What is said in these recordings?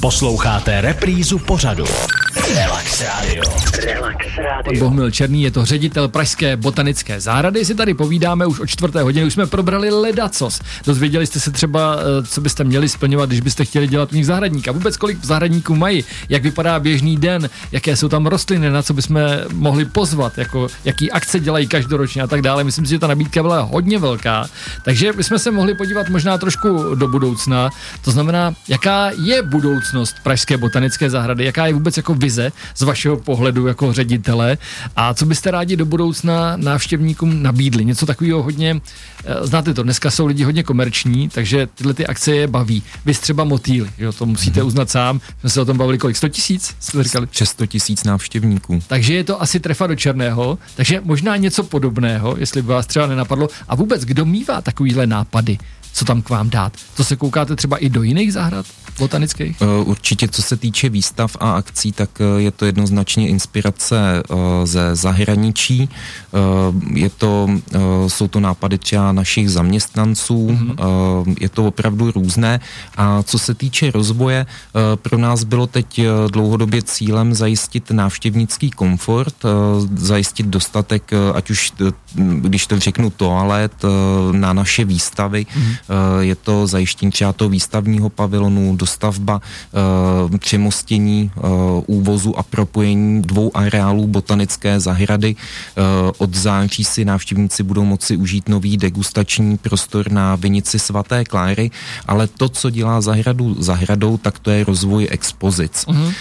Posloucháte reprízu pořadu. Relax Radio. Relax Radio. Pan Bohumil Černý je to ředitel Pražské botanické zahrady. Si tady povídáme už o čtvrté hodině, už jsme probrali ledacos. Dozvěděli jste se třeba, eh, co byste měli splňovat, když byste chtěli dělat v nich zahradníka. Vůbec kolik zahradníků mají, jak vypadá běžný den, jaké jsou tam rostliny, na co bychom mohli pozvat, jako jaký akce dělají každoročně a tak dále. Myslím si, že ta nabídka byla hodně velká, takže bychom se mohli podívat možná trošku do budoucna. To znamená, jaká je budoucnost Pražské botanické zahrady, jaká je vůbec jako vize z vašeho pohledu jako ředitele a co byste rádi do budoucna návštěvníkům nabídli. Něco takového hodně, eh, znáte to, dneska jsou lidi hodně komerční, takže tyhle ty akce je baví. Vy třeba motýly, jo, to musíte mm-hmm. uznat sám. Jsme se o tom bavili kolik? 100 tisíc? Přes 100 tisíc návštěvníků. Takže je to asi trefa do černého, takže možná něco podobného, jestli by vás třeba nenapadlo. A vůbec, kdo mývá takovýhle nápady? co tam k vám dát. To se koukáte třeba i do jiných zahrad botanických? Eh, určitě, co se týče výstav a akcí, tak eh, je to jednoznačně inspirace eh, ze zahraničí. Je to, jsou to nápady třeba našich zaměstnanců, mm-hmm. je to opravdu různé. A co se týče rozvoje, pro nás bylo teď dlouhodobě cílem zajistit návštěvnický komfort, zajistit dostatek, ať už, když to řeknu, toalet na naše výstavy, mm-hmm je to zajištění třeba toho výstavního pavilonu, dostavba eh, přemostění eh, úvozu a propojení dvou areálů botanické zahrady. Od září si návštěvníci budou moci užít nový degustační prostor na vinici svaté Kláry, ale to, co dělá zahradu zahradou, tak to je rozvoj expozic. Uh-huh.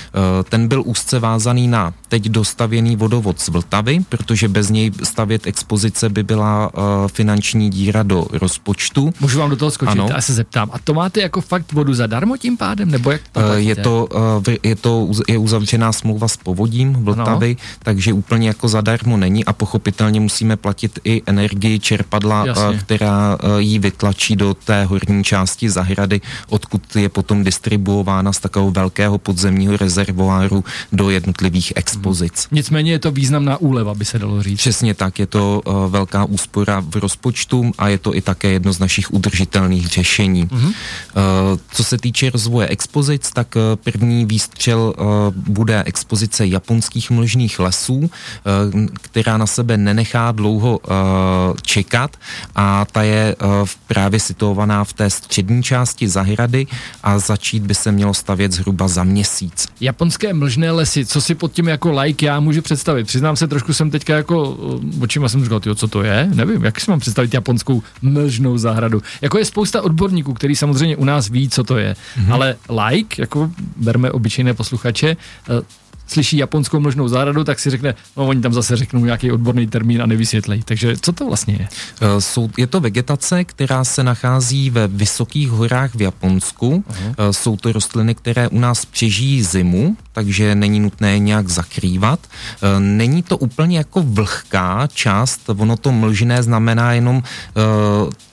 Ten byl úzce vázaný na teď dostavěný vodovod z Vltavy, protože bez něj stavět expozice by byla finanční díra do rozpočtu. Můžu vám do toho skočit ano. a se zeptám. A to máte jako fakt vodu zadarmo tím pádem? Nebo jak to uh, je to, je to je uzavřená smlouva s povodím Vltavy, ano. takže úplně jako zadarmo není a pochopitelně musíme platit i energii čerpadla, uh, která uh, ji vytlačí do té horní části zahrady, odkud je potom distribuována z takového velkého podzemního rezervoáru do jednotlivých expozic. Hmm. Nicméně je to významná úleva, by se dalo říct. Přesně tak, je to velká úspora v rozpočtu a je to i také jedno z našich udržitelných řešení. Mm-hmm. Co se týče rozvoje expozic, tak eh, první výstřel eh, bude expozice japonských mlžných lesů, která na sebe nenechá dlouho čekat a ta je právě situovaná v té střední části zahrady a začít by se mělo stavět zhruba za měsíc. Japonské mlžné lesy, co si pod tím jako like já můžu představit? Přiznám se, trošku jsem teďka jako očima jsem říkal, tyjo, co to je? Nevím, jak si mám představit japonskou mlžnou zahradu. Jako jako je spousta odborníků, který samozřejmě u nás ví, co to je, mm-hmm. Ale like, jako berme obyčejné posluchače, eh, slyší japonskou množnou záradu, tak si řekne, no oni tam zase řeknou nějaký odborný termín a nevysvětlej. Takže co to vlastně je? Eh, jsou, je to vegetace, která se nachází ve vysokých horách v Japonsku. Uh-huh. Jsou to rostliny, které u nás přežijí zimu, takže není nutné nějak zakrývat. E, není to úplně jako vlhká část, ono to mlžné znamená jenom e,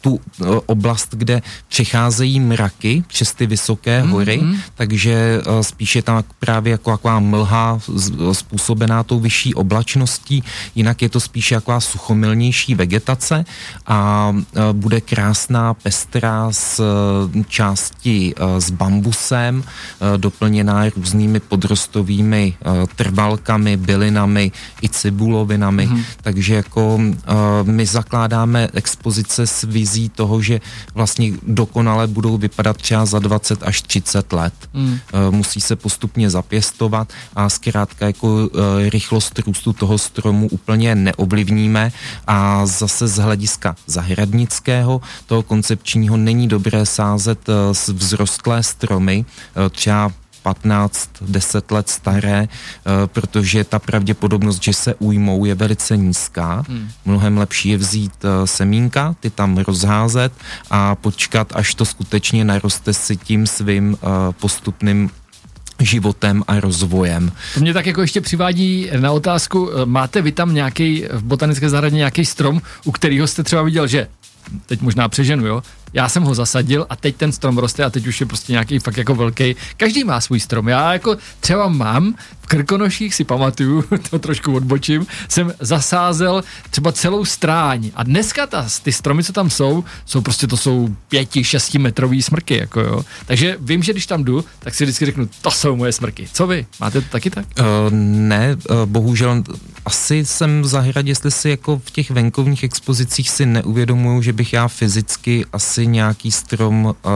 tu e, oblast, kde přicházejí mraky přes ty vysoké hory, mm-hmm. takže spíše tam právě jako taková mlha způsobená tou vyšší oblačností, jinak je to spíše jako suchomilnější vegetace a bude krásná pestrá z části s bambusem, doplněná různými podrobnostmi chrostovými eh, trvalkami, bylinami i cibulovinami. Mm-hmm. Takže jako eh, my zakládáme expozice s vizí toho, že vlastně dokonale budou vypadat třeba za 20 až 30 let. Mm. Eh, musí se postupně zapěstovat a zkrátka jako rychlost růstu toho stromu úplně neovlivníme a zase z hlediska zahradnického toho koncepčního není dobré sázet vzrostlé stromy, třeba 15, 10 let staré, eh, protože ta pravděpodobnost, že se ujmou, je velice nízká. Hmm. Mnohem lepší je vzít eh, semínka, ty tam rozházet a počkat, až to skutečně naroste si tím svým eh, postupným životem a rozvojem. To mě tak jako ještě přivádí na otázku, máte vy tam nějaký v botanické zahradě nějaký strom, u kterého jste třeba viděl, že teď možná přeženu, jo, já jsem ho zasadil a teď ten strom roste a teď už je prostě nějaký fakt jako velký. Každý má svůj strom. Já jako třeba mám v Krkonoších si pamatuju, to trošku odbočím, jsem zasázel třeba celou stráň a dneska ta, ty stromy, co tam jsou, jsou prostě to jsou pěti, šesti metrový smrky, jako jo. Takže vím, že když tam jdu, tak si vždycky řeknu, to jsou moje smrky. Co vy? Máte to taky tak? Uh, ne, uh, bohužel asi jsem v zahradě, jestli si jako v těch venkovních expozicích si neuvědomuju, že bych já fyzicky asi nějaký strom uh,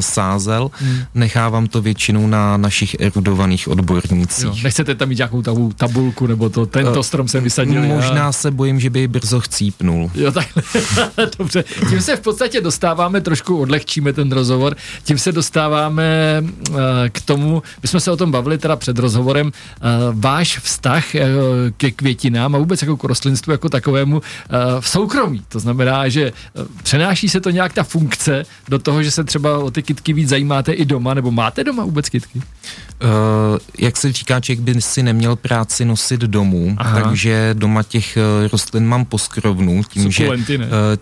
sázel. Hmm. Nechávám to většinou na našich erudovaných odbornících. Jo, nechcete tam mít nějakou tabu, tabulku nebo to, tento uh, strom jsem vysadil. Možná a... se bojím, že by brzo chcípnul. Jo, tak dobře. Tím se v podstatě dostáváme, trošku odlehčíme ten rozhovor, tím se dostáváme uh, k tomu, my jsme se o tom bavili teda před rozhovorem, uh, váš vztah uh, ke květinám a vůbec jako k rostlinstvu jako takovému uh, v soukromí. To znamená, že uh, přenáší se to nějak ta funkce do toho, že se třeba o ty kitky víc zajímáte i doma, nebo máte doma vůbec kitky? Uh, jak se říká, člověk by si neměl práci nosit domů, Aha. takže doma těch uh, rostlin mám poskrovnu, tím, že,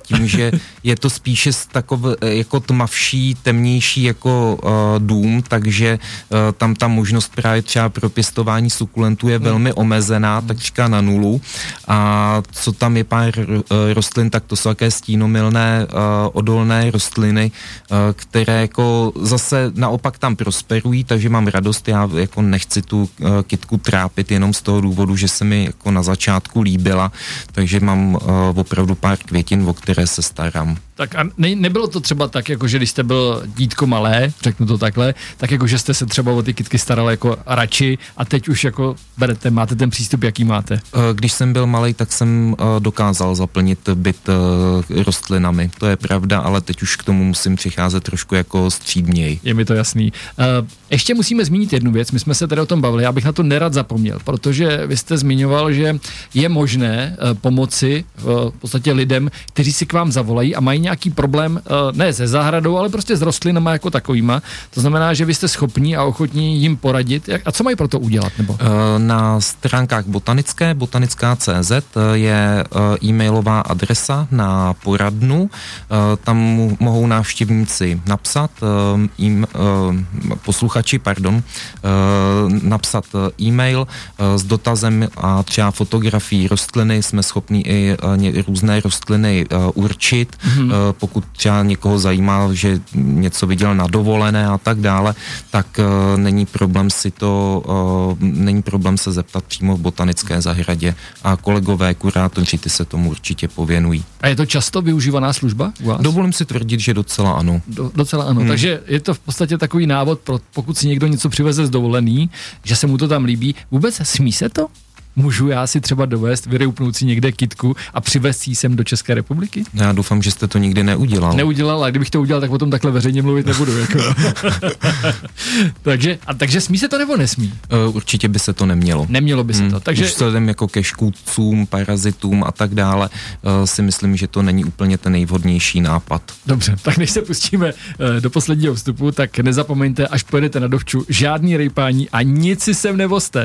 tím, že je to spíše takové jako tmavší, temnější jako uh, dům, takže uh, tam ta možnost právě třeba pro pěstování sukulentů je hmm. velmi omezená, hmm. tak říká na nulu. A co tam je pár uh, rostlin, tak to jsou také stínomilné uh, odolné rostliny, uh, které jako zase naopak tam prosperují, takže mám radost, já jako nechci tu uh, kitku trápit jenom z toho důvodu, že se mi jako na začátku líbila, takže mám uh, opravdu pár květin, o které se starám. Tak a ne, nebylo to třeba tak, jako že když jste byl dítko malé, řeknu to takhle, tak jako že jste se třeba o ty kitky staral jako radši a teď už jako berete, máte ten přístup, jaký máte? Eh, když jsem byl malý, tak jsem eh, dokázal zaplnit byt eh, rostlinami, to je pravda, ale teď už k tomu musím přicházet trošku jako střídněji. Je mi to jasný. Ještě musíme zmínit jednu věc, my jsme se tady o tom bavili, já bych na to nerad zapomněl, protože vy jste zmiňoval, že je možné pomoci v podstatě lidem, kteří si k vám zavolají a mají nějaký problém eh, ne se zahradou, ale prostě s rostlinama jako takovýma. To znamená, že vy jste schopní a ochotní jim poradit. A co mají pro to udělat? Nebo? Eh, na stránkách botanické, botanická.cz eh, je e-mailová adresa na poradnu. Tam mohou návštěvníci napsat, jim, posluchači, pardon, napsat e-mail s dotazem a třeba fotografií rostliny. Jsme schopni i různé rostliny určit. Mm-hmm. Eh, pokud třeba někoho zajímá, že něco viděl na dovolené a tak dále, tak eh, není problém si to, eh, není problém se zeptat přímo v botanické zahradě a kolegové kurátoři ty se tomu určitě pověnují. A je to často využívaná služba u vás? Dovolím si tvrdit, že docela ano. Do, docela ano, hmm. takže je to v podstatě takový návod, pro, pokud si někdo něco přiveze z dovolený, že se mu to tam líbí, vůbec smí se to? Můžu já si třeba dovést vyroupnout si někde kitku a přivést ji sem do České republiky? Já doufám, že jste to nikdy neudělal. Neudělal, a kdybych to udělal, tak o tom takhle veřejně mluvit nebudu. Jako. takže, a takže smí se to nebo nesmí? Uh, určitě by se to nemělo. Nemělo by se hmm. to. Takže... Už vzhledem jako ke škůdcům, parazitům a tak dále, uh, si myslím, že to není úplně ten nejvhodnější nápad. Dobře, tak než se pustíme uh, do posledního vstupu, tak nezapomeňte, až pojedete na dovču, žádný rejpání a nic si sem nevoste.